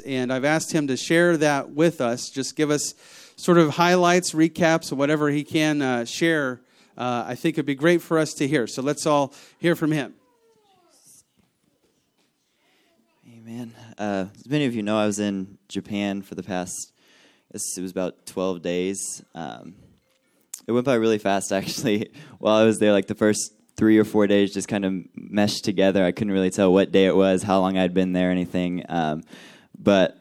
and I've asked him to share that with us. Just give us sort of highlights, recaps, whatever he can uh, share. Uh, I think it'd be great for us to hear. So let's all hear from him. Amen. Uh, as many of you know, I was in Japan for the past, it was about 12 days. Um, it went by really fast, actually. While I was there, like the first three or four days just kind of meshed together. I couldn't really tell what day it was, how long I'd been there, anything. Um, but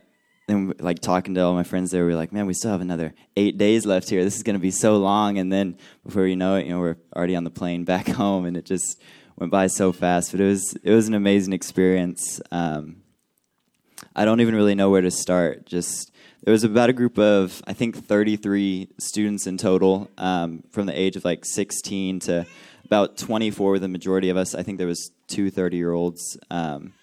then, like talking to all my friends there, we were like, "Man, we still have another eight days left here. This is going to be so long." And then before you know it, you know, we're already on the plane back home, and it just went by so fast. But it was it was an amazing experience. Um, I don't even really know where to start. Just there was about a group of I think 33 students in total, um, from the age of like 16 to about 24 the majority of us. I think there was two 30 year olds. Um,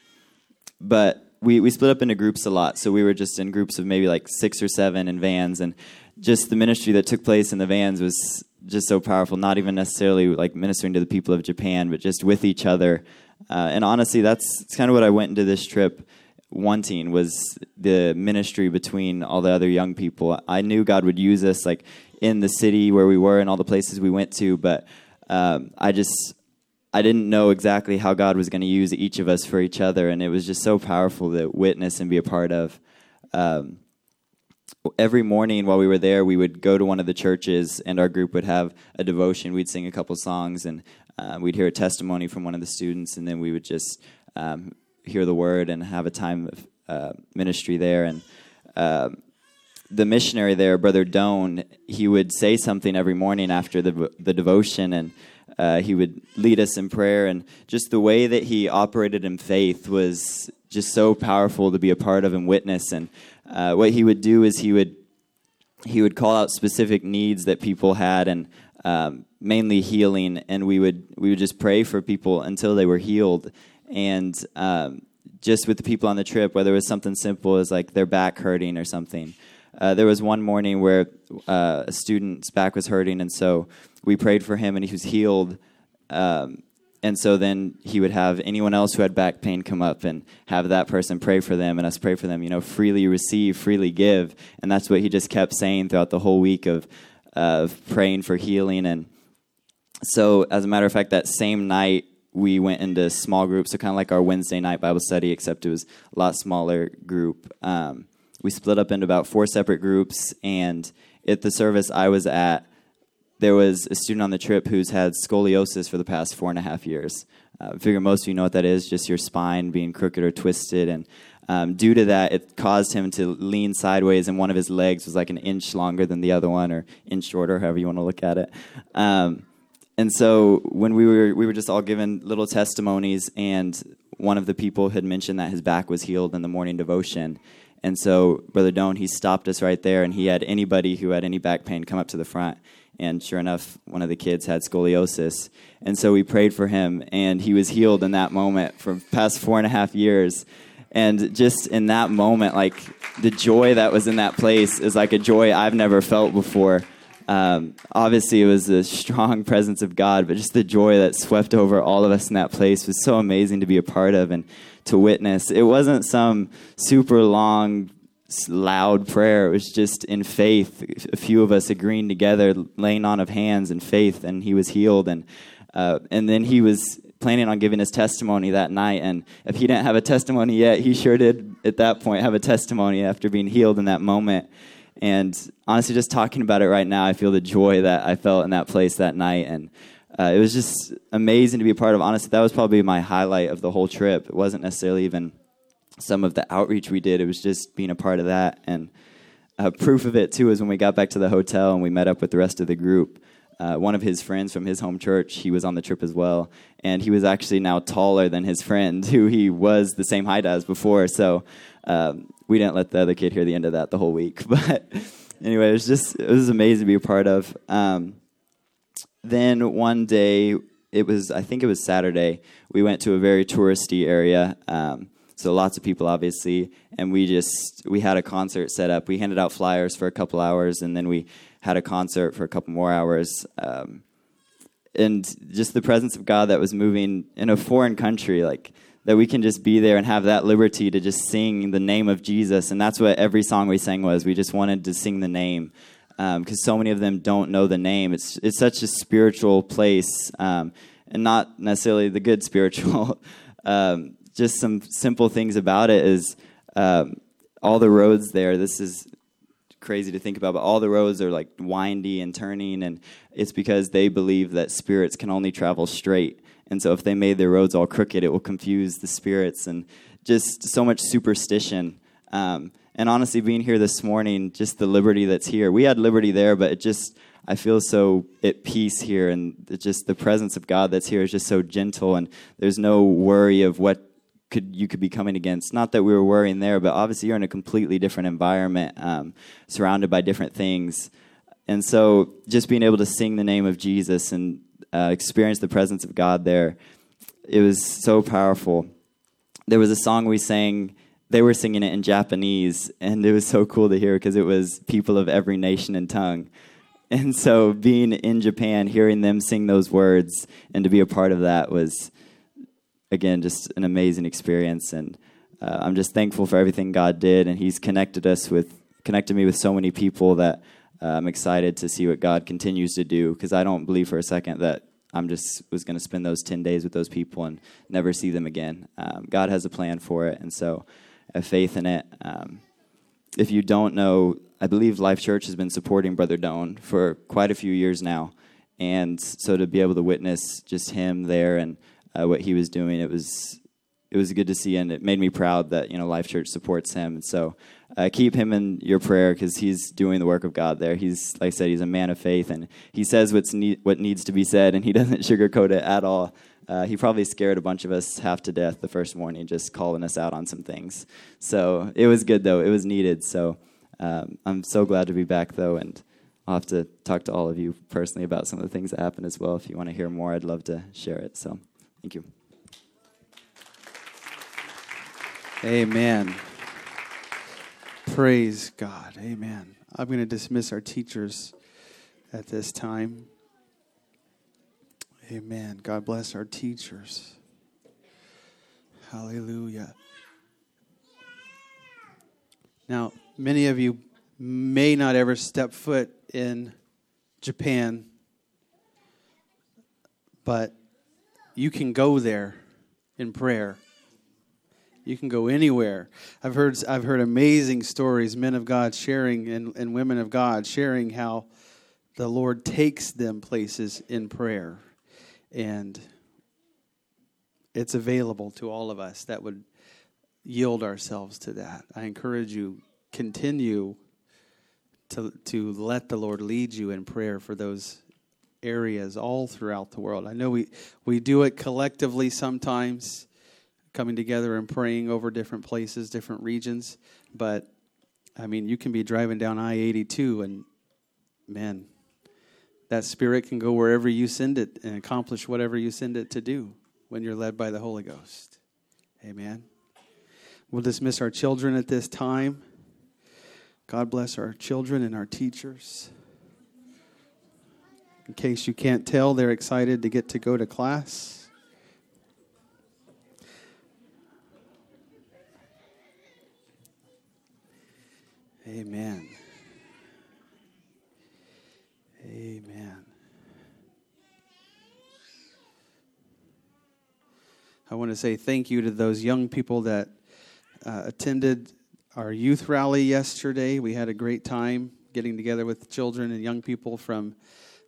but we, we split up into groups a lot. So we were just in groups of maybe like six or seven in vans. And just the ministry that took place in the vans was just so powerful. Not even necessarily like ministering to the people of Japan, but just with each other. Uh, and honestly, that's, that's kind of what I went into this trip wanting was the ministry between all the other young people. I knew God would use us like in the city where we were and all the places we went to, but um, I just I didn't know exactly how God was going to use each of us for each other, and it was just so powerful to witness and be a part of. Um, every morning while we were there, we would go to one of the churches, and our group would have a devotion. We'd sing a couple songs, and uh, we'd hear a testimony from one of the students, and then we would just um, hear the word and have a time of uh, ministry there. And um, the missionary there, Brother Doan, he would say something every morning after the the devotion, and uh, he would lead us in prayer. And just the way that he operated in faith was just so powerful to be a part of and witness. And uh, what he would do is he would he would call out specific needs that people had, and um, mainly healing. And we would we would just pray for people until they were healed. And um, just with the people on the trip, whether it was something simple as like their back hurting or something uh, there was one morning where uh, a student's back was hurting, and so we prayed for him, and he was healed. Um, and so then he would have anyone else who had back pain come up and have that person pray for them, and us pray for them. You know, freely receive, freely give, and that's what he just kept saying throughout the whole week of of praying for healing. And so, as a matter of fact, that same night we went into small groups, so kind of like our Wednesday night Bible study, except it was a lot smaller group. Um, we split up into about four separate groups. And at the service I was at, there was a student on the trip who's had scoliosis for the past four and a half years. Uh, I figure most of you know what that is just your spine being crooked or twisted. And um, due to that, it caused him to lean sideways, and one of his legs was like an inch longer than the other one, or inch shorter, however you want to look at it. Um, and so when we were we were just all given little testimonies, and one of the people had mentioned that his back was healed in the morning devotion, and so Brother Doan, he stopped us right there, and he had anybody who had any back pain come up to the front. And sure enough, one of the kids had scoliosis. And so we prayed for him, and he was healed in that moment for past four and a half years. And just in that moment, like the joy that was in that place is like a joy I've never felt before. Um, obviously, it was a strong presence of God, but just the joy that swept over all of us in that place was so amazing to be a part of. And to witness. It wasn't some super long, loud prayer. It was just in faith. A few of us agreeing together, laying on of hands in faith, and he was healed. And uh, and then he was planning on giving his testimony that night. And if he didn't have a testimony yet, he sure did at that point have a testimony after being healed in that moment. And honestly, just talking about it right now, I feel the joy that I felt in that place that night. And uh, it was just amazing to be a part of. Honestly, that was probably my highlight of the whole trip. It wasn't necessarily even some of the outreach we did. It was just being a part of that. And uh, proof of it too is when we got back to the hotel and we met up with the rest of the group. Uh, one of his friends from his home church, he was on the trip as well, and he was actually now taller than his friend, who he was the same height as before. So um, we didn't let the other kid hear the end of that the whole week. But anyway, it was just it was amazing to be a part of. Um, then one day, it was I think it was Saturday. We went to a very touristy area. Um, so lots of people obviously and we just we had a concert set up we handed out flyers for a couple hours and then we had a concert for a couple more hours um, and just the presence of god that was moving in a foreign country like that we can just be there and have that liberty to just sing the name of Jesus. And that's what every song we sang was. We just wanted to sing the name because um, so many of them don't know the name. It's it's such a spiritual place, um, and not necessarily the good spiritual. um, just some simple things about it is um, all the roads there. This is crazy to think about, but all the roads are like windy and turning, and it's because they believe that spirits can only travel straight. And so, if they made their roads all crooked, it will confuse the spirits, and just so much superstition. And honestly, being here this morning, just the liberty that's here. We had liberty there, but it just, I feel so at peace here. And just the presence of God that's here is just so gentle. And there's no worry of what could you could be coming against. Not that we were worrying there, but obviously you're in a completely different environment, um, surrounded by different things. And so just being able to sing the name of Jesus and uh, experience the presence of God there, it was so powerful. There was a song we sang they were singing it in Japanese, and it was so cool to hear because it was people of every nation and tongue. And so, being in Japan, hearing them sing those words, and to be a part of that was, again, just an amazing experience. And uh, I'm just thankful for everything God did, and He's connected us with, connected me with so many people that uh, I'm excited to see what God continues to do. Because I don't believe for a second that I'm just was going to spend those 10 days with those people and never see them again. Um, God has a plan for it, and so have faith in it. Um, if you don't know, I believe Life Church has been supporting Brother Doan for quite a few years now, and so to be able to witness just him there and uh, what he was doing, it was it was good to see, and it made me proud that you know Life Church supports him. And so uh, keep him in your prayer because he's doing the work of God there. He's like I said, he's a man of faith, and he says what's ne- what needs to be said, and he doesn't sugarcoat it at all. Uh, he probably scared a bunch of us half to death the first morning, just calling us out on some things. So it was good, though. It was needed. So um, I'm so glad to be back, though, and I'll have to talk to all of you personally about some of the things that happened as well. If you want to hear more, I'd love to share it. So thank you. Amen. Praise God. Amen. I'm going to dismiss our teachers at this time. Amen. God bless our teachers. Hallelujah. Now, many of you may not ever step foot in Japan, but you can go there in prayer. You can go anywhere. I've heard I've heard amazing stories, men of God sharing and, and women of God sharing how the Lord takes them places in prayer and it's available to all of us that would yield ourselves to that. I encourage you continue to to let the Lord lead you in prayer for those areas all throughout the world. I know we we do it collectively sometimes coming together and praying over different places, different regions, but I mean, you can be driving down I-82 and man, that spirit can go wherever you send it and accomplish whatever you send it to do when you're led by the Holy Ghost. Amen. We'll dismiss our children at this time. God bless our children and our teachers. In case you can't tell, they're excited to get to go to class. Amen. Amen. I want to say thank you to those young people that uh, attended our youth rally yesterday. We had a great time getting together with children and young people from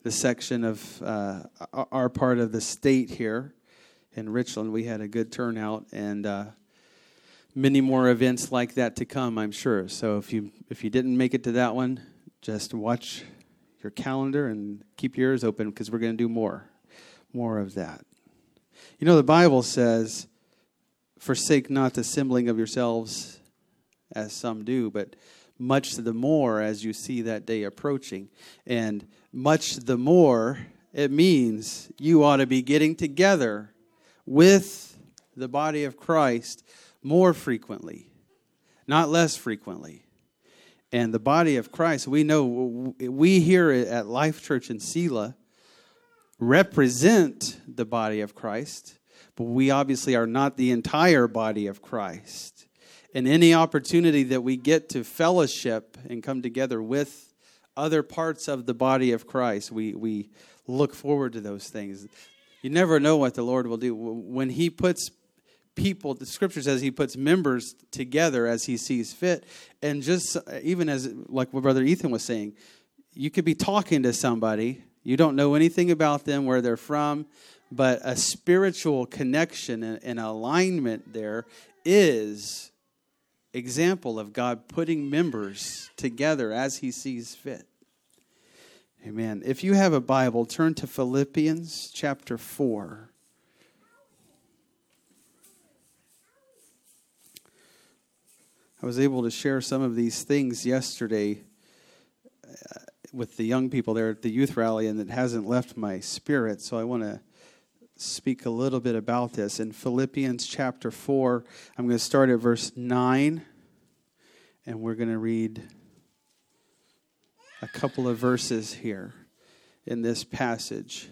the section of uh, our part of the state here in Richland. We had a good turnout and uh, many more events like that to come, I'm sure. So if you if you didn't make it to that one, just watch your calendar and keep your ears open because we're going to do more, more of that. You know, the Bible says, forsake not the assembling of yourselves as some do, but much the more as you see that day approaching. And much the more, it means you ought to be getting together with the body of Christ more frequently, not less frequently and the body of Christ, we know we here at Life Church in Selah represent the body of Christ, but we obviously are not the entire body of Christ. And any opportunity that we get to fellowship and come together with other parts of the body of Christ, we, we look forward to those things. You never know what the Lord will do. When He puts people, the scripture says He puts members together as He sees fit. And just uh, even as, like what Brother Ethan was saying, you could be talking to somebody, you don't know anything about them, where they're from, but a spiritual connection and alignment there is example of God putting members together as he sees fit. Amen. If you have a Bible, turn to Philippians chapter 4. I was able to share some of these things yesterday uh, with the young people there at the youth rally, and it hasn't left my spirit. So I want to speak a little bit about this. In Philippians chapter 4, I'm going to start at verse 9, and we're going to read a couple of verses here in this passage.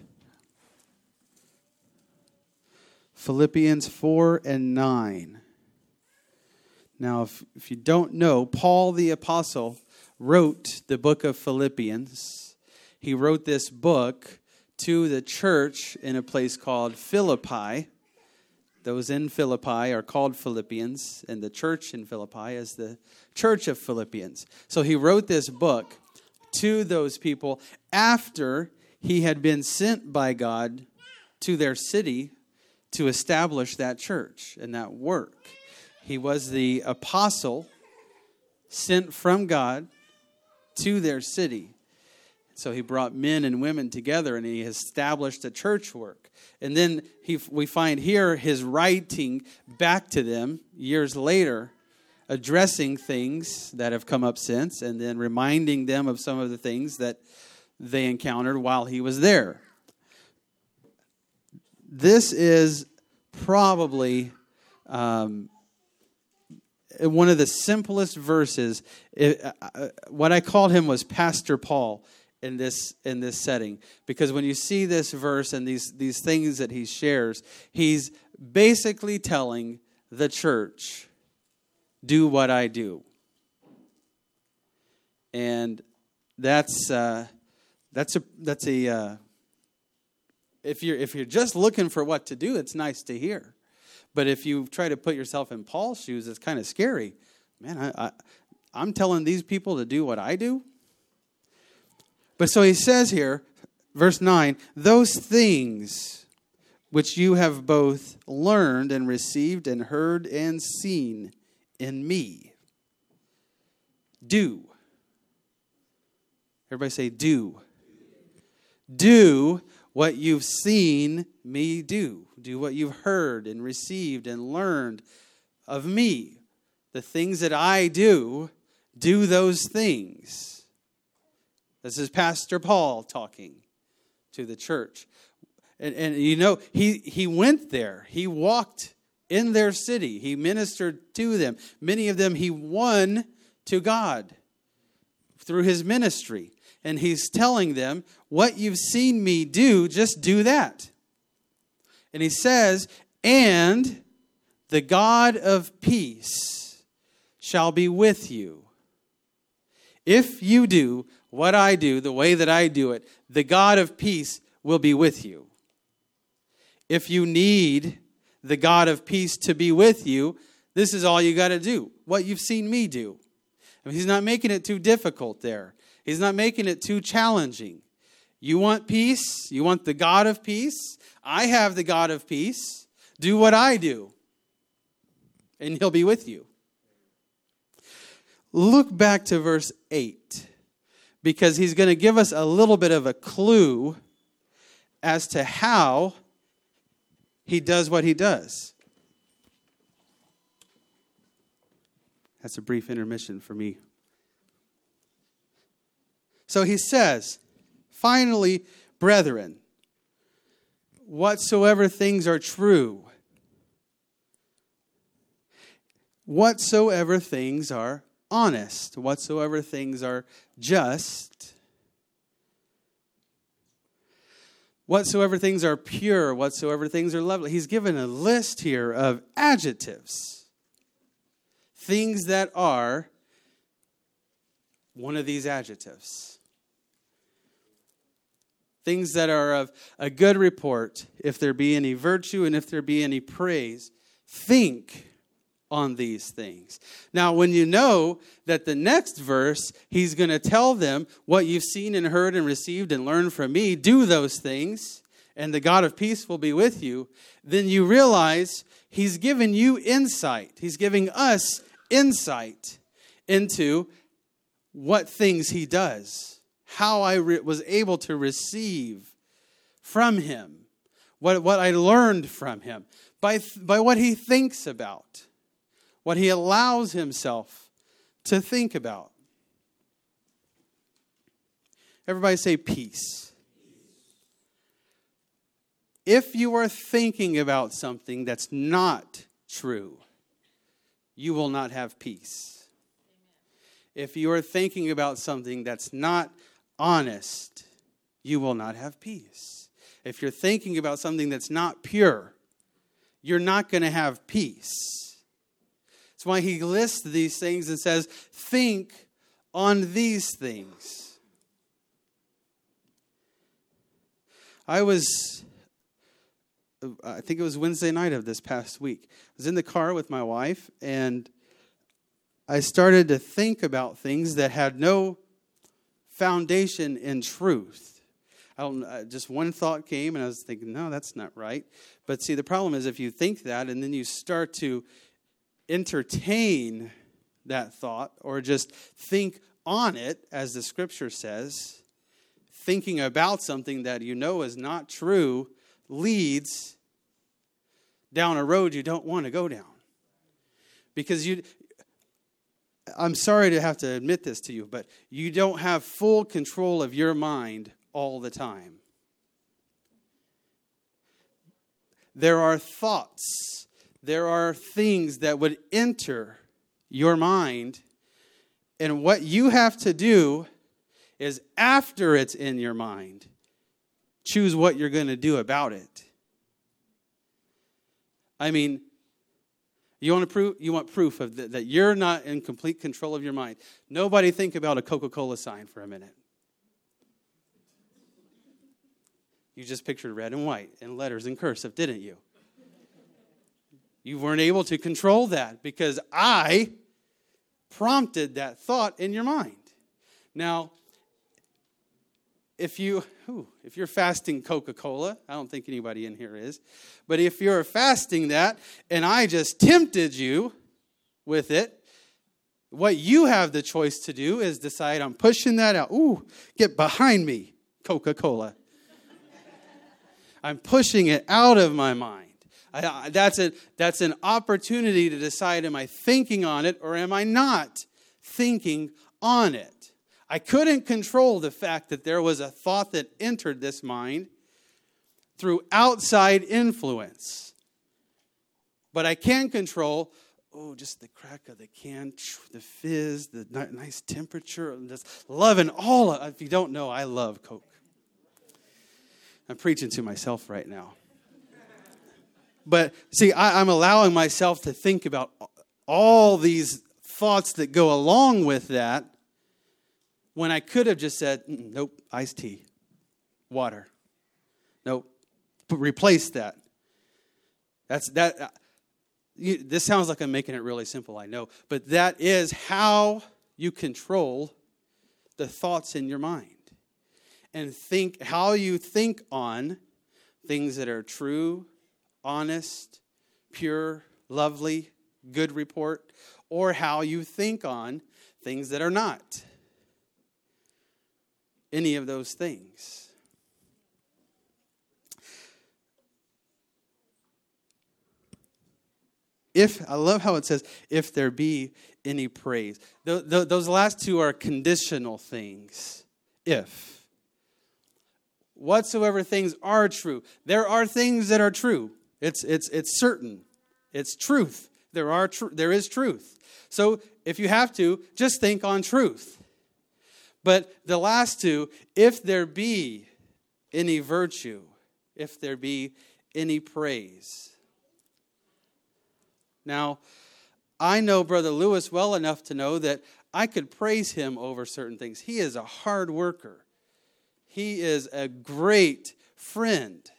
Philippians 4 and 9. Now, if, if you don't know, Paul the Apostle wrote the book of Philippians. He wrote this book to the church in a place called Philippi. Those in Philippi are called Philippians, and the church in Philippi is the church of Philippians. So he wrote this book to those people after he had been sent by God to their city to establish that church and that work. He was the apostle sent from God to their city so he brought men and women together and he established a church work. And then he, we find here his writing back to them years later, addressing things that have come up since and then reminding them of some of the things that they encountered while he was there. This is probably um, one of the simplest verses. It, uh, uh, what I called him was Pastor Paul in this in this setting because when you see this verse and these these things that he shares he's basically telling the church do what i do and that's uh, that's a that's a uh, if you're if you're just looking for what to do it's nice to hear but if you try to put yourself in paul's shoes it's kind of scary man I, I i'm telling these people to do what i do but so he says here, verse 9, those things which you have both learned and received and heard and seen in me, do. Everybody say, do. Do what you've seen me do. Do what you've heard and received and learned of me. The things that I do, do those things. This is Pastor Paul talking to the church. And, and you know, he, he went there, he walked in their city, he ministered to them. Many of them he won to God through his ministry. And he's telling them, What you've seen me do, just do that. And he says, And the God of peace shall be with you. If you do what I do, the way that I do it, the God of peace will be with you. If you need the God of peace to be with you, this is all you got to do. What you've seen me do. I mean, he's not making it too difficult there, he's not making it too challenging. You want peace? You want the God of peace? I have the God of peace. Do what I do, and he'll be with you. Look back to verse 8 because he's going to give us a little bit of a clue as to how he does what he does. That's a brief intermission for me. So he says, finally, brethren, whatsoever things are true, whatsoever things are honest, whatsoever things are just. whatsoever things are pure, whatsoever things are lovely. He's given a list here of adjectives, things that are one of these adjectives. Things that are of a good report, if there be any virtue and if there be any praise, think on these things. Now, when you know that the next verse, he's going to tell them what you've seen and heard and received and learned from me, do those things, and the God of peace will be with you, then you realize he's given you insight. He's giving us insight into what things he does, how I re- was able to receive from him, what, what I learned from him, by, by what he thinks about what he allows himself to think about. Everybody say peace. If you are thinking about something that's not true, you will not have peace. If you are thinking about something that's not honest, you will not have peace. If you're thinking about something that's not pure, you're not going to have peace. That's why he lists these things and says, Think on these things. I was, I think it was Wednesday night of this past week. I was in the car with my wife, and I started to think about things that had no foundation in truth. I don't, uh, just one thought came, and I was thinking, no, that's not right. But see, the problem is if you think that, and then you start to entertain that thought or just think on it, as the scripture says, thinking about something that you know is not true leads down a road you don't want to go down. Because you, I'm sorry to have to admit this to you, but you don't have full control of your mind all the time. There are thoughts there are things that would enter your mind. And what you have to do is, after it's in your mind, choose what you're going to do about it. I mean, you want, to prove, you want proof of that you're not in complete control of your mind. Nobody think about a Coca Cola sign for a minute. You just pictured red and white and letters in cursive, didn't you? You weren't able to control that because I prompted that thought in your mind. Now, if you if you're fasting Coca-Cola, I don't think anybody in here is, but if you're fasting that and I just tempted you with it, what you have the choice to do is decide I'm pushing that out. Ooh, get behind me, Coca-Cola. I'm pushing it out of my mind. I, that's, a, that's an opportunity to decide am I thinking on it or am I not thinking on it? I couldn't control the fact that there was a thought that entered this mind through outside influence. But I can control, oh, just the crack of the can, the fizz, the nice temperature, just loving all of If you don't know, I love Coke. I'm preaching to myself right now. But see, I, I'm allowing myself to think about all these thoughts that go along with that when I could have just said, nope, iced tea, water. Nope, replace that. That's that. Uh, you, this sounds like I'm making it really simple, I know, but that is how you control the thoughts in your mind and think how you think on things that are true, honest, pure, lovely, good report, or how you think on things that are not. Any of those things. If I love how it says, if there be any praise. those last two are conditional things. If. Whatsoever things are true. There are things that are true. It's, it's, it's certain. It's truth. There, are tr- there is truth. So if you have to, just think on truth. But the last two, if there be any virtue, if there be any praise. Now, I know Brother Lewis well enough to know that I could praise him over certain things. He is a hard worker, he is a great friend.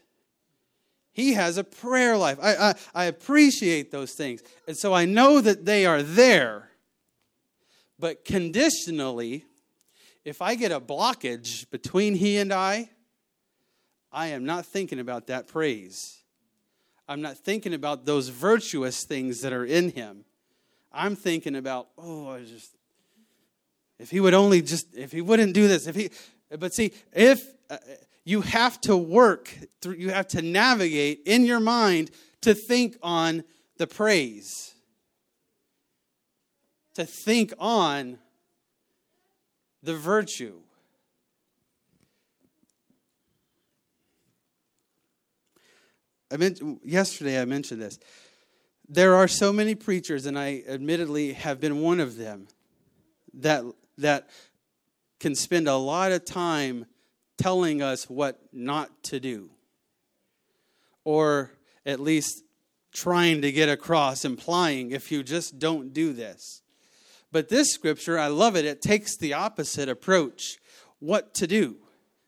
He has a prayer life. I, I, I appreciate those things. And so I know that they are there. But conditionally, if I get a blockage between he and I, I am not thinking about that praise. I'm not thinking about those virtuous things that are in him. I'm thinking about, oh, I just, if he would only just, if he wouldn't do this, if he, but see, if uh, you have to work, through, you have to navigate in your mind to think on the praise, to think on the virtue. I meant yesterday I mentioned this. There are so many preachers, and I admittedly have been one of them, that that can spend a lot of time telling us what not to do. Or at least trying to get across, implying if you just don't do this. But this scripture, I love it. It takes the opposite approach what to do.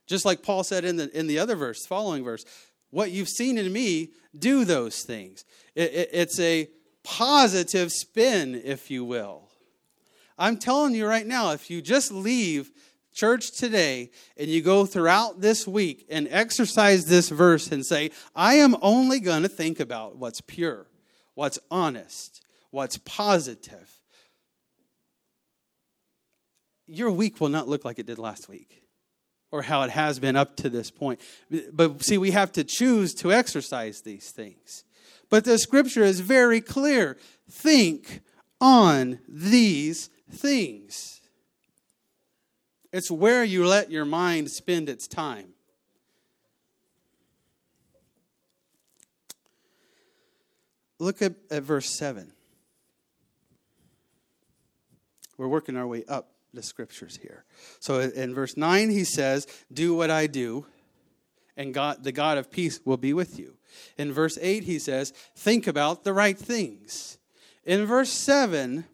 Just like Paul said in the, in the other verse, following verse, what you've seen in me, do those things. It, it, it's a positive spin, if you will. I'm telling you right now, if you just leave church today and you go throughout this week and exercise this verse and say, I am only going to think about what's pure, what's honest, what's positive, your week will not look like it did last week or how it has been up to this point. But see, we have to choose to exercise these things. But the scripture is very clear think on these things. It's where you let your mind spend its time. Look at, at verse 7. We're working our way up the scriptures here. So in verse 9, he says, Do what I do, and God, the God of peace will be with you. In verse 8, he says, Think about the right things. In verse 7,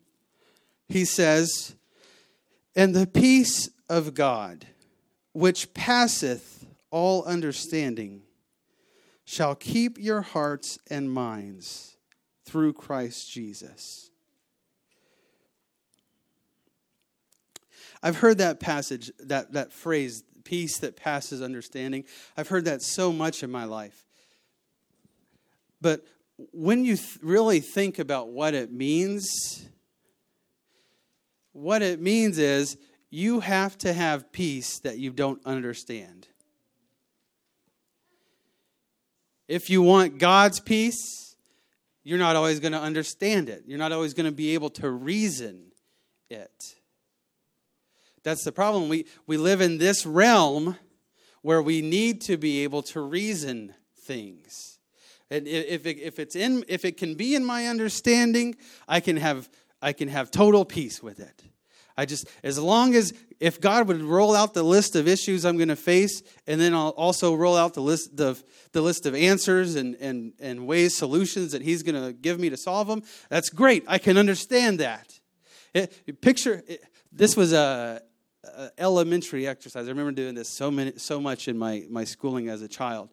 he says, And the peace of God, which passeth all understanding, shall keep your hearts and minds through Christ Jesus. I've heard that passage, that, that phrase, peace that passes understanding. I've heard that so much in my life. But when you th- really think about what it means, what it means is you have to have peace that you don't understand. If you want God's peace, you're not always going to understand it. You're not always going to be able to reason it. That's the problem. We, we live in this realm where we need to be able to reason things. And if it, if it's in if it can be in my understanding, I can have I can have total peace with it. I just as long as if God would roll out the list of issues I'm going to face, and then I'll also roll out the list of the list of answers and and and ways solutions that He's going to give me to solve them. That's great. I can understand that. It, picture it, this was a uh, elementary exercise. I remember doing this so many, so much in my, my schooling as a child.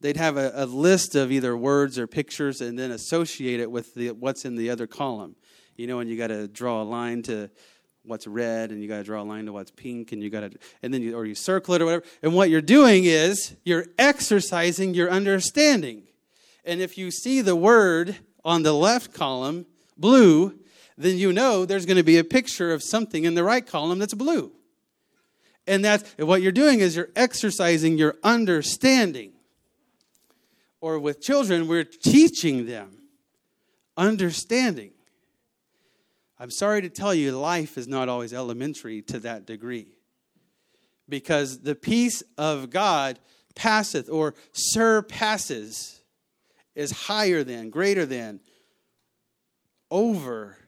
They'd have a, a list of either words or pictures and then associate it with the, what's in the other column. You know, and you got to draw a line to what's red and you got to draw a line to what's pink and you got to and then you or you circle it or whatever and what you're doing is you're exercising your understanding and if you see the word on the left column blue then you know there's going to be a picture of something in the right column that's blue and that's what you're doing is you're exercising your understanding. Or with children, we're teaching them understanding. I'm sorry to tell you, life is not always elementary to that degree. Because the peace of God passeth or surpasses, is higher than, greater than, over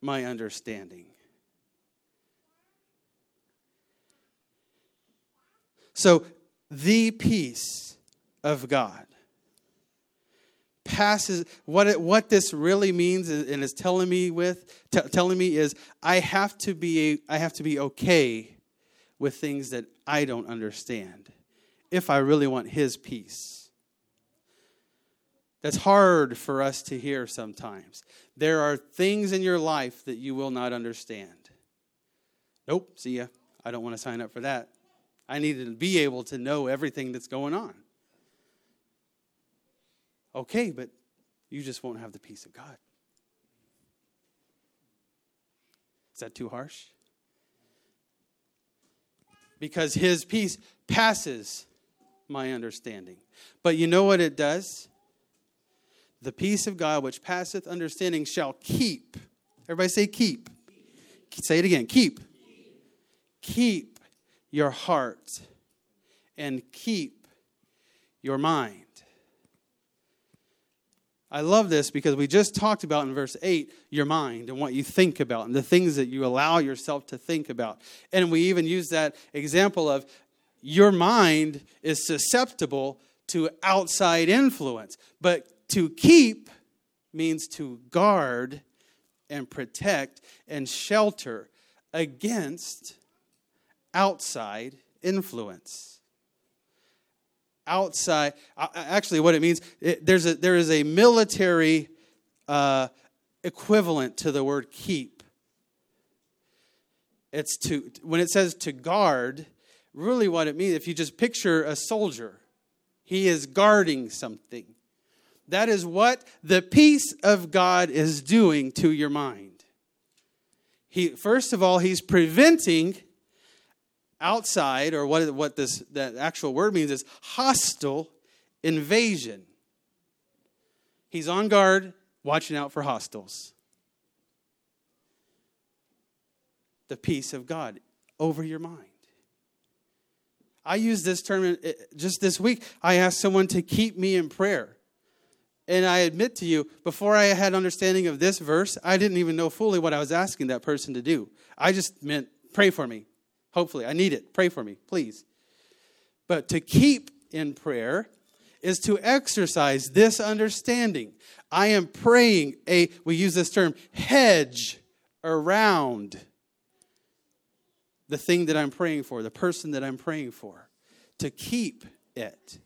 my understanding. So, the peace of God passes what it, what this really means and is telling me with t- telling me is I have to be I have to be okay with things that I don't understand if I really want his peace. That's hard for us to hear sometimes. There are things in your life that you will not understand. Nope, see ya. I don't want to sign up for that. I need to be able to know everything that's going on. Okay, but you just won't have the peace of God. Is that too harsh? Because his peace passes my understanding. But you know what it does? The peace of God, which passeth understanding, shall keep. Everybody say, keep. Say it again keep. Keep your heart and keep your mind. I love this because we just talked about in verse 8 your mind and what you think about and the things that you allow yourself to think about. And we even use that example of your mind is susceptible to outside influence. But to keep means to guard and protect and shelter against outside influence. Outside, actually, what it means, it, there's a, there is a military uh, equivalent to the word keep. It's to, when it says to guard, really what it means, if you just picture a soldier, he is guarding something. That is what the peace of God is doing to your mind. He, first of all, he's preventing outside, or what, what this that actual word means is hostile invasion. He's on guard, watching out for hostiles. The peace of God over your mind. I use this term uh, just this week. I asked someone to keep me in prayer. And I admit to you, before I had understanding of this verse, I didn't even know fully what I was asking that person to do. I just meant, pray for me. Hopefully. I need it. Pray for me, please. But to keep in prayer is to exercise this understanding. I am praying a, we use this term, hedge around the thing that I'm praying for, the person that I'm praying for, to keep it.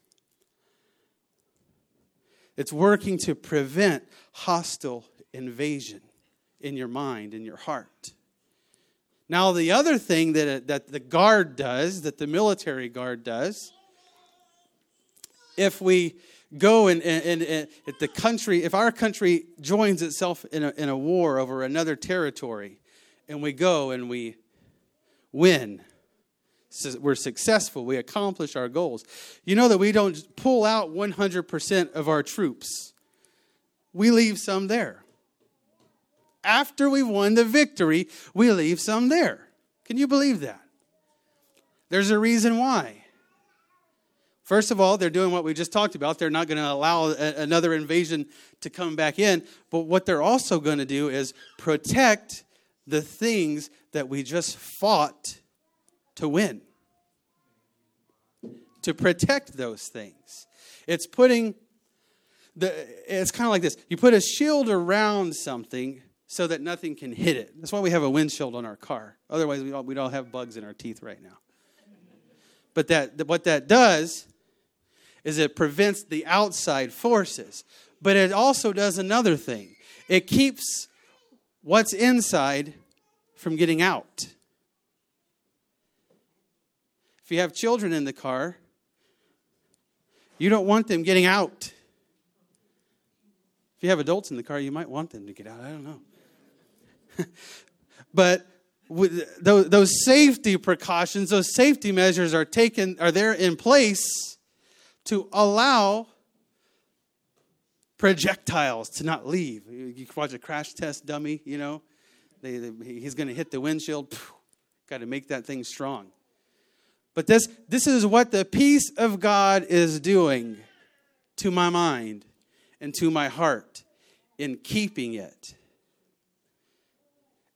It's working to prevent hostile invasion in your mind, in your heart. Now, the other thing that, uh, that the guard does, that the military guard does, if we go and, and, and, if the country, if our country joins itself in a, in a war over another territory, and we go and we win, we're successful, we accomplish our goals. You know that we don't pull out 100% of our troops, we leave some there. After we've won the victory, we leave some there. Can you believe that? There's a reason why. First of all, they're doing what we just talked about. They're not going to allow a, another invasion to come back in. But what they're also going to do is protect the things that we just fought to win. To protect those things. It's putting the it's kind of like this. You put a shield around something so that nothing can hit it. That's why we have a windshield on our car. Otherwise, we all, we'd all have bugs in our teeth right now. But that, what that does is it prevents the outside forces. But it also does another thing it keeps what's inside from getting out. You have children in the car, you don't want them getting out. If you have adults in the car, you might want them to get out. I don't know. but those, those safety precautions, those safety measures are taken, are there in place to allow projectiles to not leave. You watch a crash test dummy, you know, they, they, he's going to hit the windshield. Got to make that thing strong. But this, this is what the peace of God is doing to my mind and to my heart in keeping it.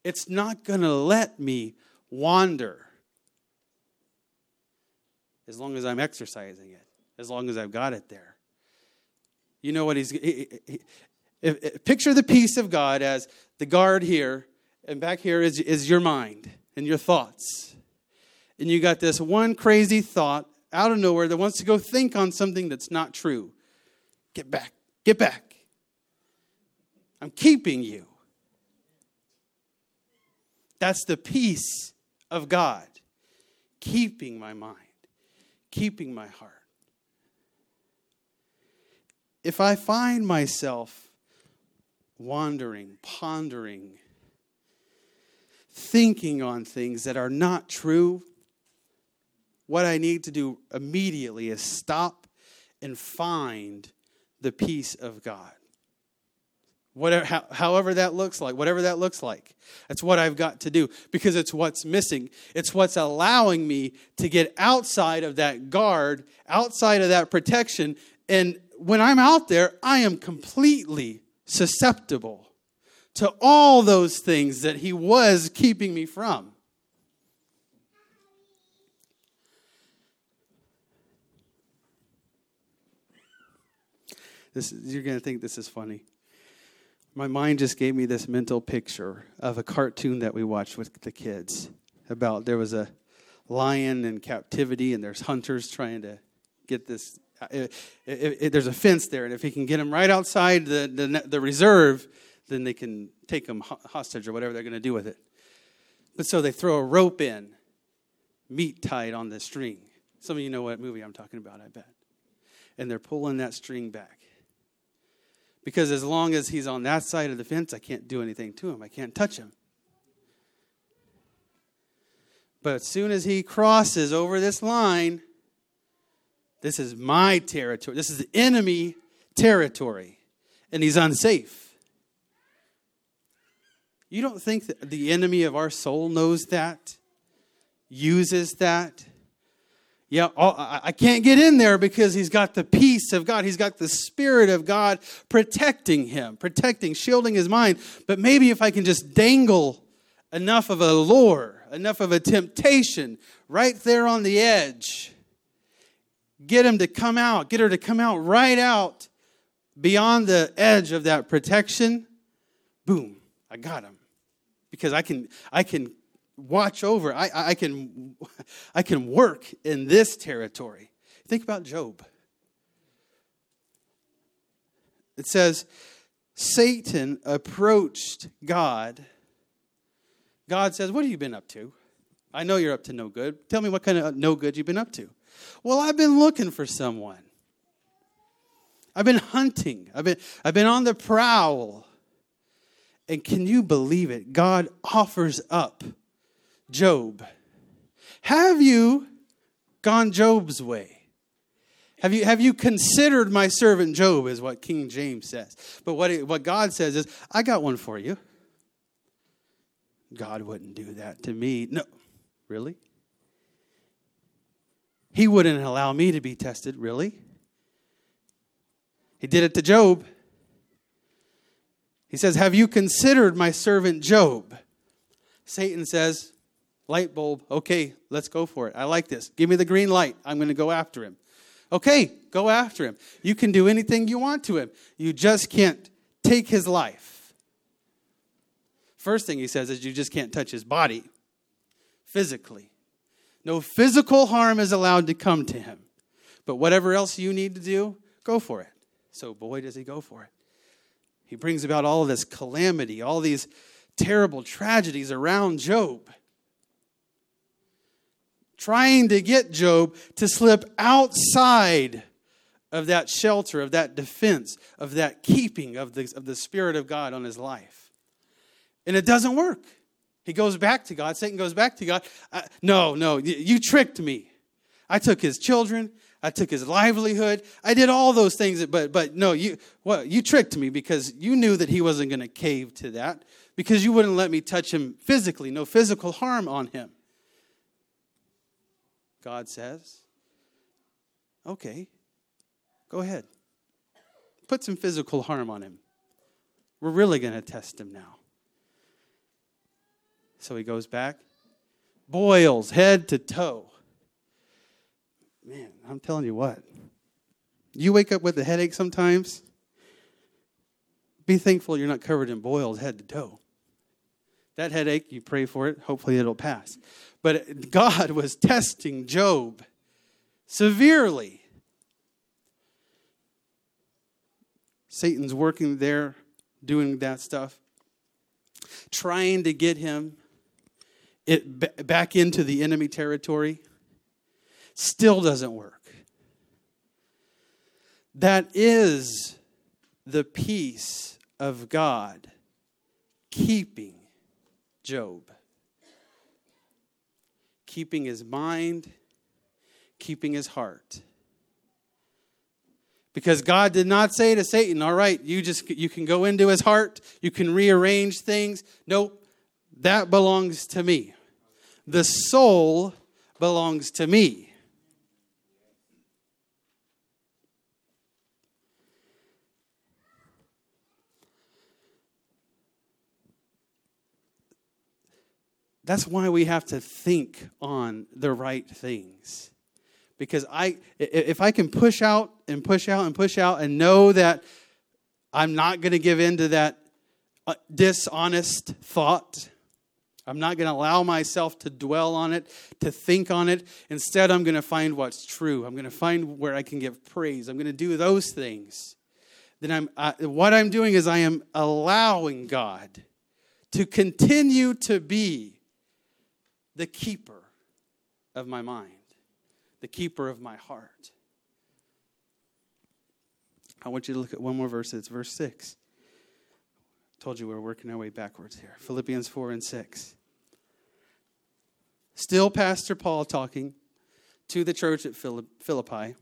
It's not going to let me wander as long as I'm exercising it. as long as I've got it there. You know what he's. He, he, if, picture the peace of God as the guard here, and back here is, is your mind and your thoughts. And you got this one crazy thought out of nowhere that wants to go think on something that's not true. Get back. Get back. I'm keeping you. That's the peace of God, keeping my mind, keeping my heart. If I find myself wandering, pondering, thinking on things that are not true, what I need to do immediately is stop and find the peace of God. Whatever, how, however that looks like, whatever that looks like. That's what I've got to do because it's what's missing. It's what's allowing me to get outside of that guard, outside of that protection. And when I'm out there, I am completely susceptible to all those things that He was keeping me from. This, you're going to think this is funny. My mind just gave me this mental picture of a cartoon that we watched with the kids about there was a lion in captivity and there's hunters trying to get this. Uh, it, it, it, there's a fence there, and if he can get him right outside the, the, the reserve, then they can take him hostage or whatever they're going to do with it. But so they throw a rope in, meat tied on the string. Some of you know what movie I'm talking about, I bet. And they're pulling that string back. Because as long as he's on that side of the fence, I can't do anything to him. I can't touch him. But as soon as he crosses over this line, this is my territory. This is enemy territory. And he's unsafe. You don't think that the enemy of our soul knows that? Uses that? Yeah, oh, I can't get in there because he's got the peace of God. He's got the Spirit of God protecting him, protecting, shielding his mind. But maybe if I can just dangle enough of a lure, enough of a temptation right there on the edge, get him to come out, get her to come out right out beyond the edge of that protection, boom, I got him. Because I can, I can watch over. I, I, can, I can work in this territory. Think about Job. It says, Satan approached God. God says, What have you been up to? I know you're up to no good. Tell me what kind of no good you've been up to. Well, I've been looking for someone. I've been hunting. I've been, I've been on the prowl. And can you believe it? God offers up Job. Have you gone Job's way? Have you, have you considered my servant Job, is what King James says. But what, what God says is, I got one for you. God wouldn't do that to me. No. Really? He wouldn't allow me to be tested. Really? He did it to Job. He says, Have you considered my servant Job? Satan says, Light bulb. Okay, let's go for it. I like this. Give me the green light. I'm going to go after him. Okay, go after him. You can do anything you want to him. You just can't take his life. First thing he says is you just can't touch his body physically. No physical harm is allowed to come to him. But whatever else you need to do, go for it. So, boy, does he go for it. He brings about all this calamity, all these terrible tragedies around Job trying to get Job to slip outside of that shelter, of that defense, of that keeping of the, of the Spirit of God on his life. And it doesn't work. He goes back to God. Satan goes back to God. no, no, you, you tricked me. I took his children. I took his livelihood. I did all those things, but but no, you well, you tricked me because you knew that he wasn't going to cave to that because you wouldn't let me touch him physically, no physical harm on him. God says. Okay, go ahead. Put some physical harm on him. We're really going to test him now. So he goes back, boils head to toe. Man, I'm telling you what, You wake up with a headache sometimes. Be thankful you're not covered in boils head to toe. That headache, you pray for it, hopefully it'll pass. But God was testing Job severely. Satan's working there, doing that stuff, trying to get him it back into the enemy territory. Still doesn't work. That is the peace of God keeping Job. Keeping his mind, keeping his heart. Because God did not say to Satan, "All right, you just you can go into his heart, you can rearrange things." Nope. That belongs to me. The soul belongs to me. That's why we have to think on the right things. Because I if I can push out and push out and push out and know that I'm not going to give in to that uh, dishonest thought, I'm not going to allow myself to dwell on it, to think on it. Instead, I'm going to find what's true. I'm going to find where I can give praise. I'm going to do those things. Then I'm what I'm doing is I am allowing God to continue to be the keeper of my mind, the keeper of my heart. I want you to look at one more verse. It's verse 6. Told you we are working our way backwards here. Philippians 4 and 6. Still, Pastor Paul talking to the church at Philippi.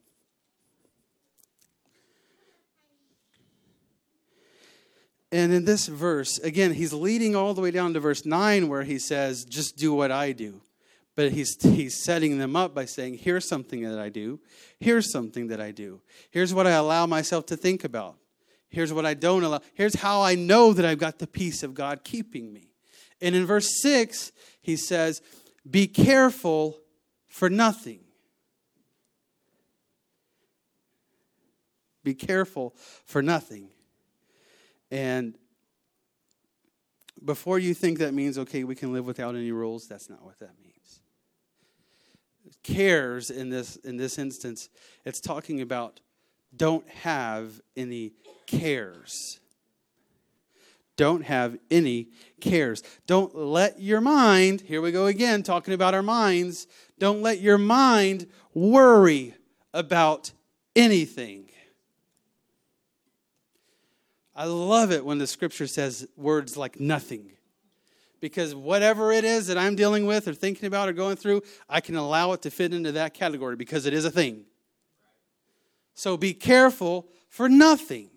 And in this verse, again, he's leading all the way down to verse 9 where he says, just do what I do. But he's, he's setting them up by saying, here's something that I do. Here's something that I do. Here's what I allow myself to think about. Here's what I don't allow. Here's how I know that I've got the peace of God keeping me. And in verse 6, he says, Be careful for nothing. Be careful for nothing. And before you think that means, okay, we can live without any rules, that's not what that means. Cares in this, in this instance, it's talking about don't have any cares. Don't have any cares. Don't let your mind, here we go again, talking about our minds, don't let your mind worry about anything. I love it when the scripture says words like nothing. Because whatever it is that I'm dealing with or thinking about or going through, I can allow it to fit into that category because it is a thing. So be careful for nothing.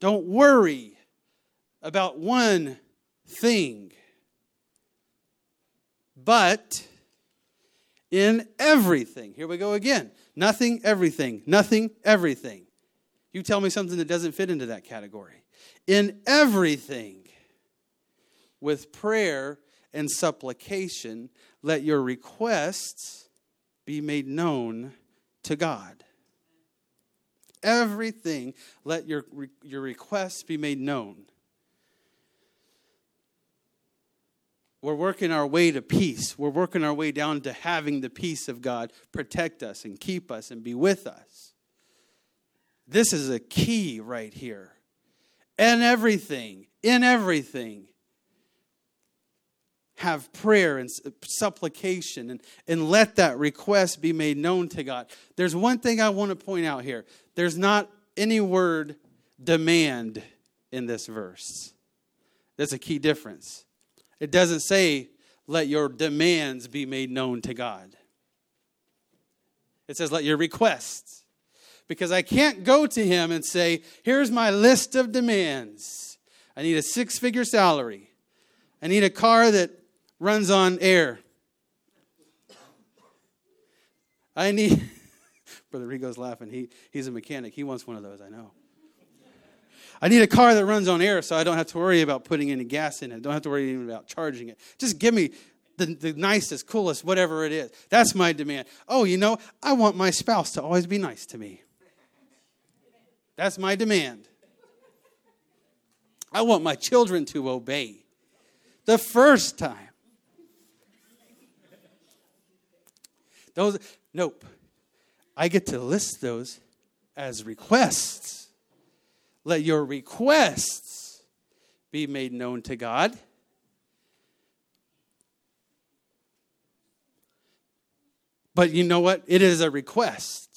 Don't worry about one thing. But in everything, here we go again. Nothing, everything. Nothing, everything. You tell me something that doesn't fit into that category. In everything, with prayer and supplication, let your requests be made known to God. Everything, let your, your requests be made known. We're working our way to peace. We're working our way down to having the peace of God protect us and keep us and be with us. This is a key right here. And everything, in everything, have prayer and supplication and, and let that request be made known to God. There's one thing I want to point out here there's not any word demand in this verse. That's a key difference. It doesn't say, let your demands be made known to God. It says, let your requests because I can't go to him and say, Here's my list of demands. I need a six figure salary. I need a car that runs on air. I need, Brother Rigo's laughing. He, he's a mechanic. He wants one of those, I know. I need a car that runs on air so I don't have to worry about putting any gas in it. Don't have to worry even about charging it. Just give me the, the nicest, coolest, whatever it is. That's my demand. Oh, you know, I want my spouse to always be nice to me. That's my demand. I want my children to obey the first time. Those, nope. I get to list those as requests. Let your requests be made known to God. But you know what? It is a request.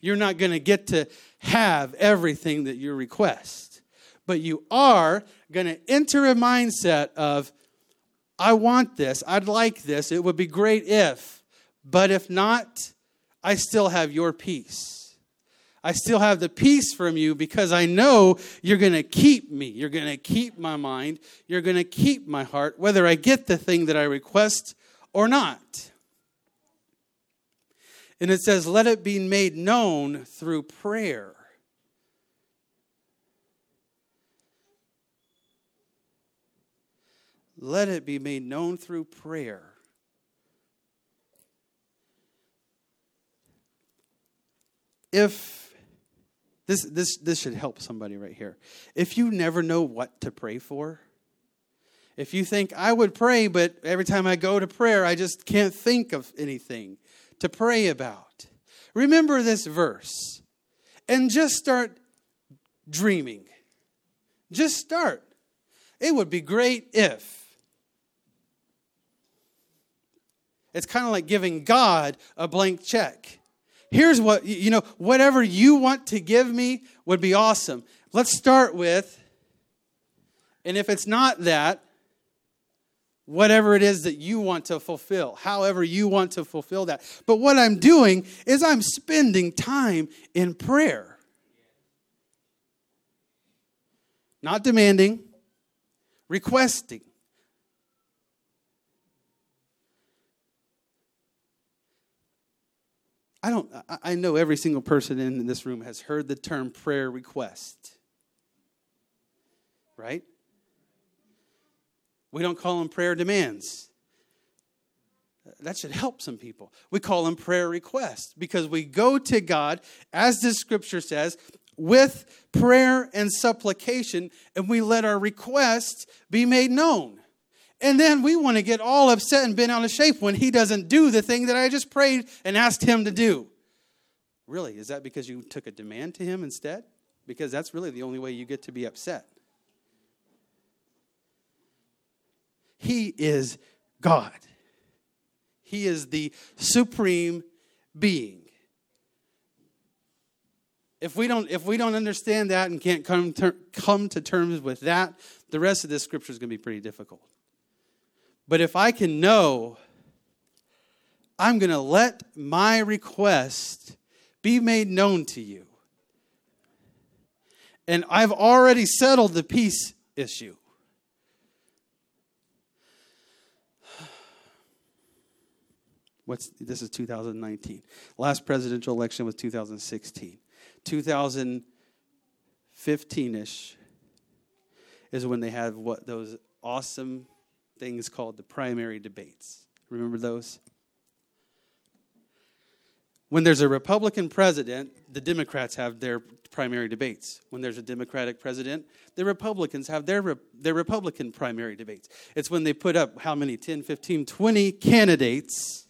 You're not going to get to have everything that you request. But you are going to enter a mindset of, I want this, I'd like this, it would be great if, but if not, I still have your peace. I still have the peace from you because I know you're going to keep me. You're going to keep my mind. You're going to keep my heart, whether I get the thing that I request or not. And it says, let it be made known through prayer. Let it be made known through prayer. If this, this, this should help somebody right here. If you never know what to pray for, if you think, I would pray, but every time I go to prayer, I just can't think of anything to pray about. Remember this verse and just start dreaming. Just start. It would be great if. It's kind of like giving God a blank check. Here's what, you know, whatever you want to give me would be awesome. Let's start with, and if it's not that, whatever it is that you want to fulfill, however you want to fulfill that. But what I'm doing is I'm spending time in prayer. Not demanding, requesting. I don't I know every single person in this room has heard the term prayer request. Right? We don't call them prayer demands. That should help some people. We call them prayer requests because we go to God, as the scripture says, with prayer and supplication, and we let our requests be made known. And then we want to get all upset and bent out of shape when He doesn't do the thing that I just prayed and asked Him to do. Really, is that because you took a demand to Him instead? Because that's really the only way you get to be upset. He is God. He is the supreme being. If we don't, if we don't understand that and can't come, come to terms with that, the rest of this scripture is going to be pretty difficult. But if I can know, I'm going to let my request be made known to you. And I've already settled the peace issue. What's this is 2019. Last presidential election was 2016. 2015ish is when they had what those awesome things called the primary debates. Remember those? When there's a Republican president, the Democrats have their primary debates. When there's a Democratic president, the Republicans have their, their Republican primary debates. It's when they put up how many 10, 15, 20 candidates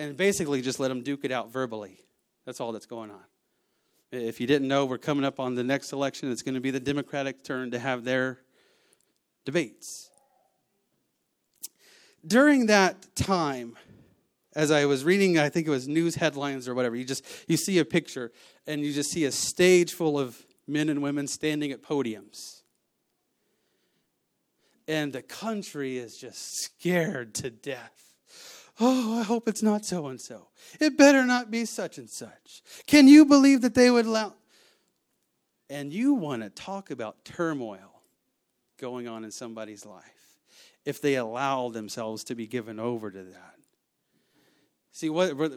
and basically just let them duke it out verbally. That's all that's going on. If you didn't know, we're coming up on the next election. It's going to be the Democratic turn to have their debates. During that time, as I was reading, I think it was news headlines or whatever, you just you see a picture and you just see a stage full of men and women standing at podiums. And the country is just scared to death Oh, I hope it's not so and so. It better not be such and such. Can you believe that they would allow? And you want to talk about turmoil going on in somebody's life if they allow themselves to be given over to that. See, what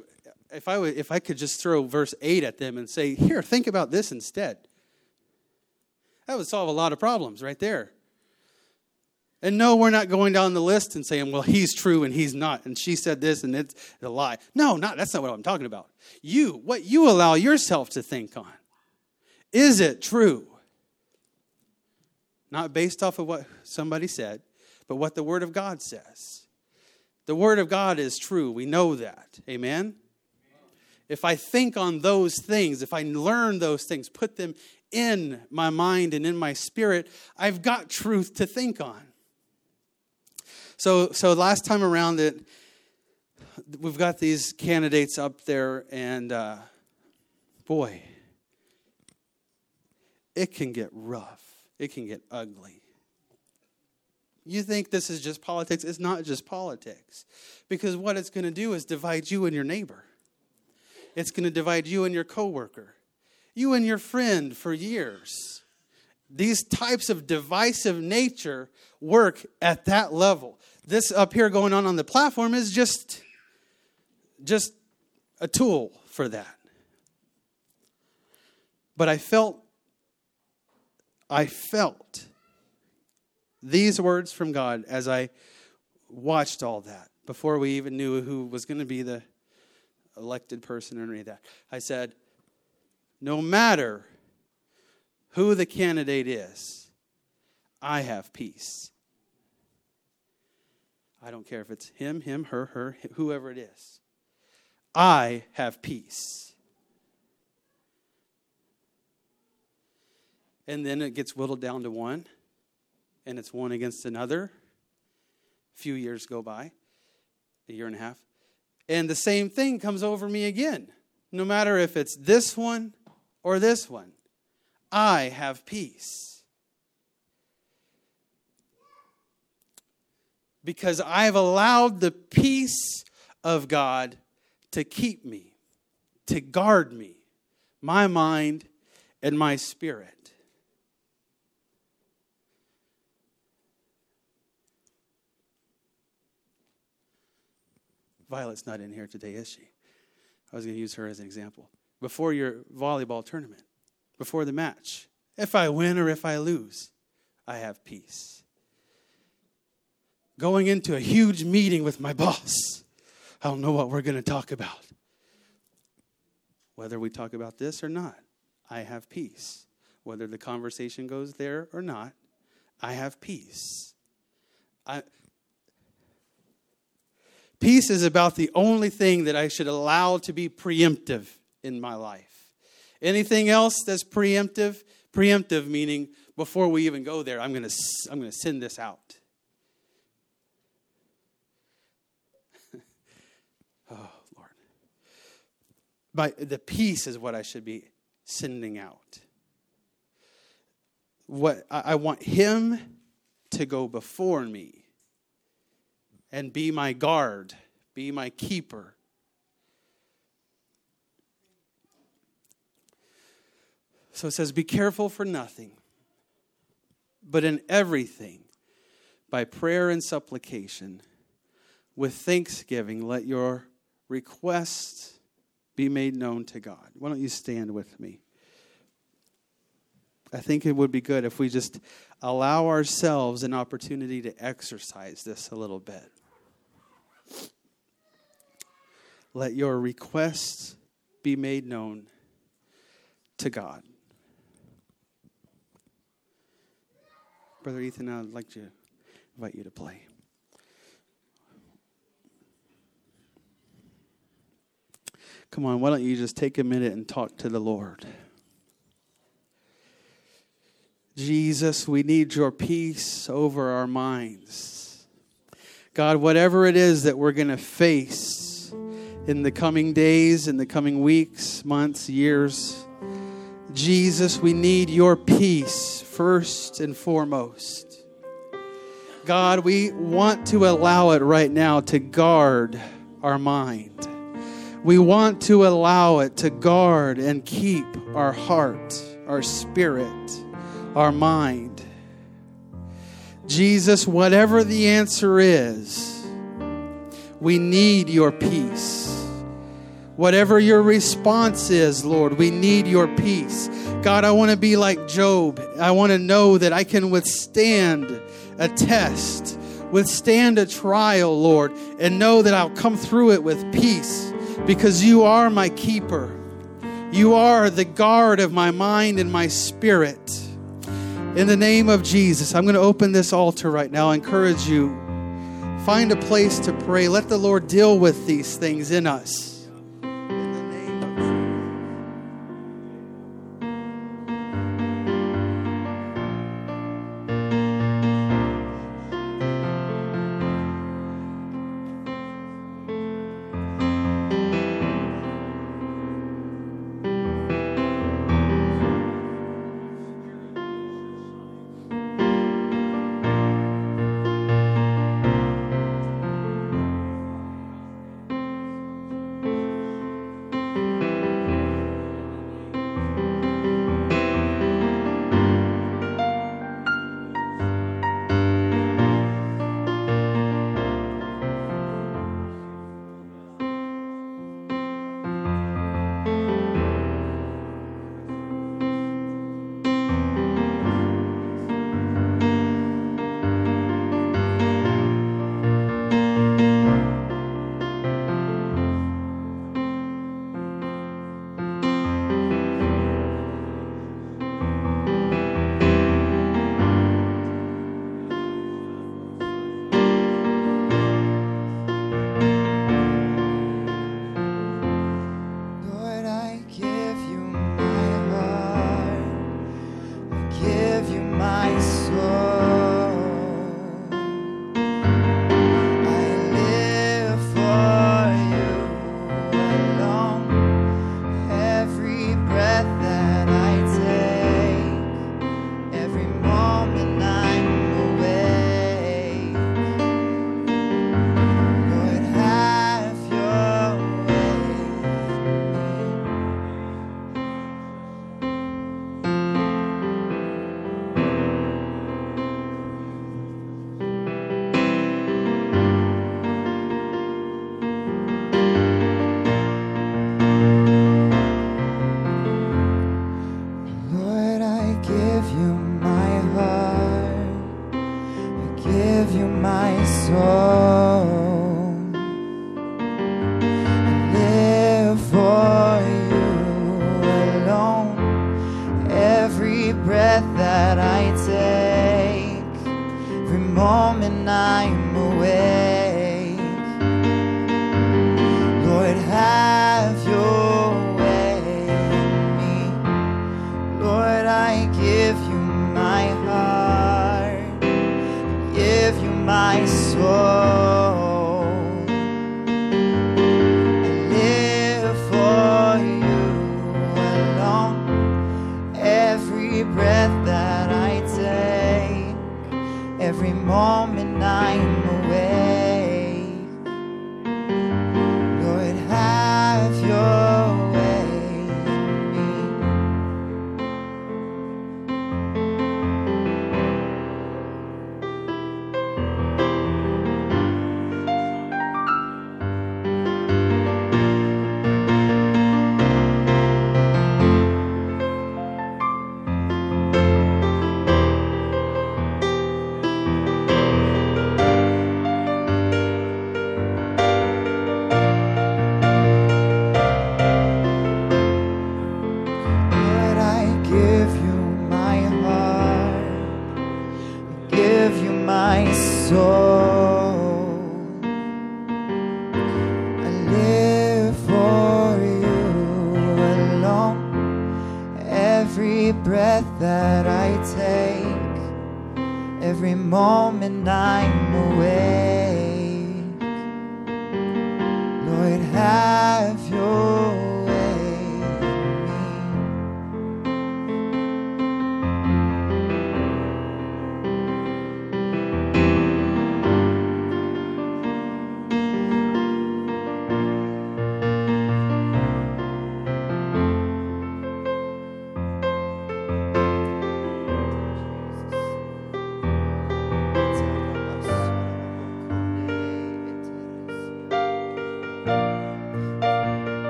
if I would, if I could just throw verse eight at them and say, "Here, think about this instead." That would solve a lot of problems right there. And no, we're not going down the list and saying, well, he's true and he's not. And she said this and it's a lie. No, not, that's not what I'm talking about. You, what you allow yourself to think on. Is it true? Not based off of what somebody said, but what the Word of God says. The Word of God is true. We know that. Amen? If I think on those things, if I learn those things, put them in my mind and in my spirit, I've got truth to think on. So, so last time around, that we've got these candidates up there, and uh, boy, it can get rough. It can get ugly. You think this is just politics? It's not just politics. Because what it's going to do is divide you and your neighbor. It's going to divide you and your coworker. You and your friend for years. These types of divisive nature work at that level. This up here going on on the platform is just just a tool for that. But i felt i felt these words from god as i watched all that before we even knew who was going to be the elected person or any of that. I said no matter who the candidate is i have peace I don't care if it's him, him, her, her, whoever it is. I have peace. And then it gets whittled down to one, and it's one against another. A few years go by, a year and a half. And the same thing comes over me again. No matter if it's this one or this one, I have peace. because I've allowed the peace of God to keep me, to guard me, my mind, and my spirit. Violet's not in here today, is she? I was going to use her as an example. Before your volleyball tournament, before the match, if I win or if I lose, I have peace going into a huge meeting with my boss. I don't know what we're going to talk about. Whether we talk about this or not, I have peace. Whether the conversation goes there or not, I have peace. I, peace is about the only thing that I should allow to be preemptive in my life. Anything else that's preemptive, preemptive meaning before we even go there, I'm going to I'm going to send this out. Oh, By the peace is what I should be sending out. What I want him to go before me and be my guard, be my keeper. So it says, Be careful for nothing, but in everything, by prayer and supplication, with thanksgiving, let your requests be made known to God. Why don't you stand with me? I think it would be good if we just allow ourselves an opportunity to exercise this a little bit. Let your requests be made known to God. Brother Ethan, I'd like to invite you to play. Come on, why don't you just take a minute and talk to the Lord? Jesus, we need your peace over our minds. God, whatever it is that we're going to face in the coming days, in the coming weeks, months, years, Jesus, we need your peace first and foremost. God, we want to allow it right now to guard our mind. We want to allow it to guard and keep our heart, our spirit, our mind. Jesus, whatever the answer is, we need your peace. Whatever your response is, Lord, we need your peace. God, I want to be like Job. I want to know that I can withstand a test, withstand a trial, Lord, and know that I'll come through it with peace because you are my keeper. You are the guard of my mind and my spirit. In the name of Jesus, I'm going to open this altar right now. I encourage you, find a place to pray. Let the Lord deal with these things in us. Every breath that I take, every moment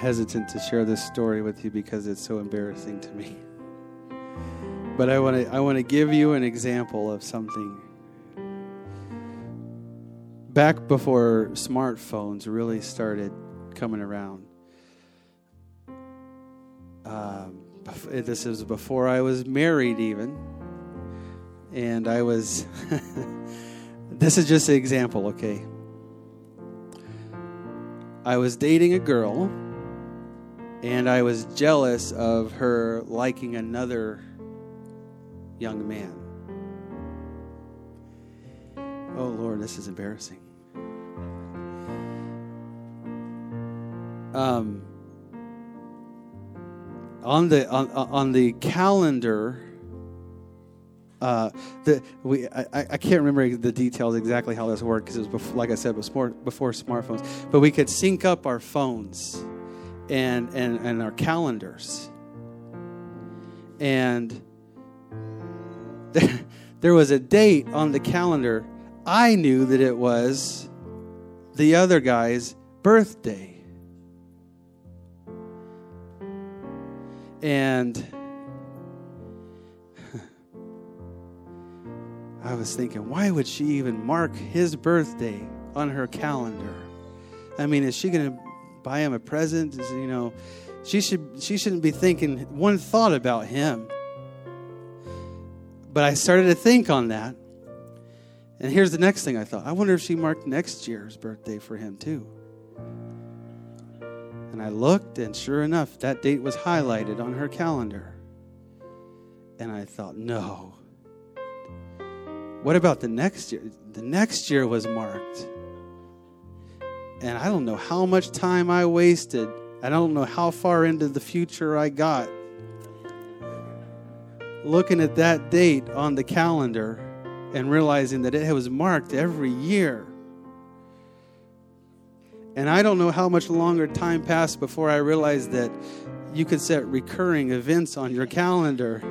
hesitant to share this story with you because it's so embarrassing to me. But I want to I want to give you an example of something. Back before smartphones really started coming around, um, this is before I was married, even, and I was. this is just an example, okay? I was dating a girl, and I was jealous of her liking another young man. Oh Lord, this is embarrassing. Um, on the on, on the calendar uh, the we I, I can't remember the details exactly how this worked because it was before, like I said before before smartphones. But we could sync up our phones and and and our calendars. And there, was a date on the calendar. I knew that it was the other guy's birthday. And I was thinking, why would she even mark his birthday on her calendar? I mean, is she going to buy him a present? You know, she should she shouldn't be thinking one thought about him. But I started to think on that. And here's the next thing I thought. I wonder if she marked next year's birthday for him too. And I looked, and sure enough, that date was highlighted on her calendar. And I thought, no, what about the next year? The next year was marked. And I don't know how much time I wasted. I don't know how far into the future I got. Looking at that date on the calendar and realizing that it was marked every year. And I don't know how much longer time passed before I realized that you could set recurring events on your calendar.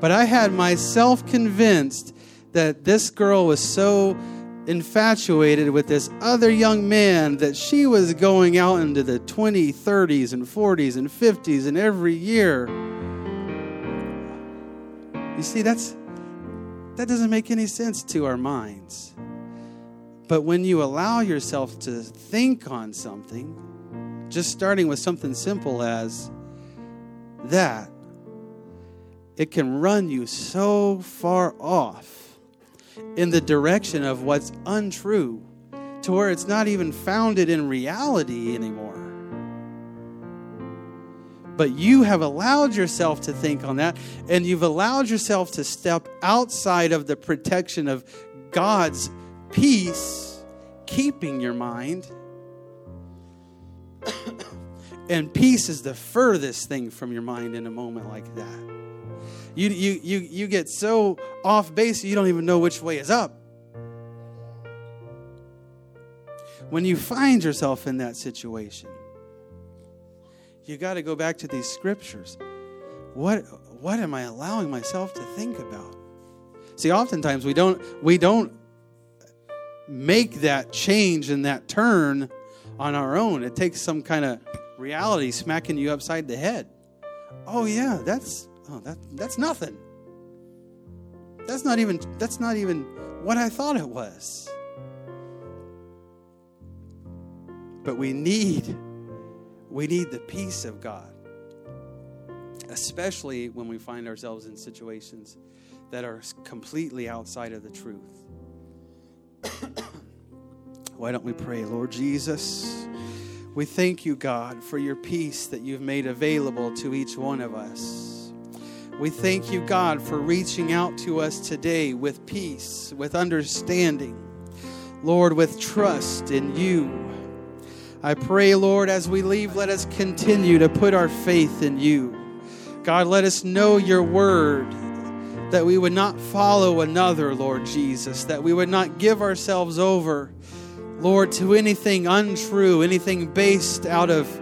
But I had myself convinced that this girl was so infatuated with this other young man that she was going out into the 20s, 30s, and 40s and 50s and every year. You see, that's that doesn't make any sense to our minds. But when you allow yourself to think on something, just starting with something simple as that, it can run you so far off in the direction of what's untrue to where it's not even founded in reality anymore. But you have allowed yourself to think on that, and you've allowed yourself to step outside of the protection of God's peace, keeping your mind. and peace is the furthest thing from your mind in a moment like that. You, you, you, you get so off base, you don't even know which way is up. When you find yourself in that situation, you got to go back to these scriptures. What, what am I allowing myself to think about? See, oftentimes we don't, we don't make that change and that turn on our own. It takes some kind of reality smacking you upside the head. Oh yeah, that's oh, that, that's nothing. That's not even that's not even what I thought it was. But we need we need the peace of God. Especially when we find ourselves in situations that are completely outside of the truth. Why don't we pray, Lord Jesus? We thank you, God, for your peace that you've made available to each one of us. We thank you, God, for reaching out to us today with peace, with understanding, Lord, with trust in you. I pray, Lord, as we leave, let us continue to put our faith in you. God, let us know your word, that we would not follow another, Lord Jesus, that we would not give ourselves over, Lord, to anything untrue, anything based out of,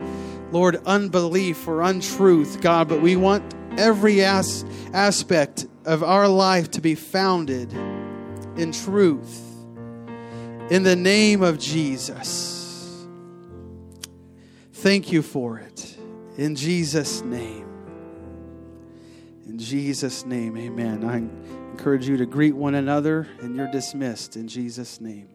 Lord, unbelief or untruth, God, but we want every as- aspect of our life to be founded in truth. In the name of Jesus. Thank you for it. In Jesus' name. In Jesus' name, amen. I encourage you to greet one another, and you're dismissed in Jesus' name.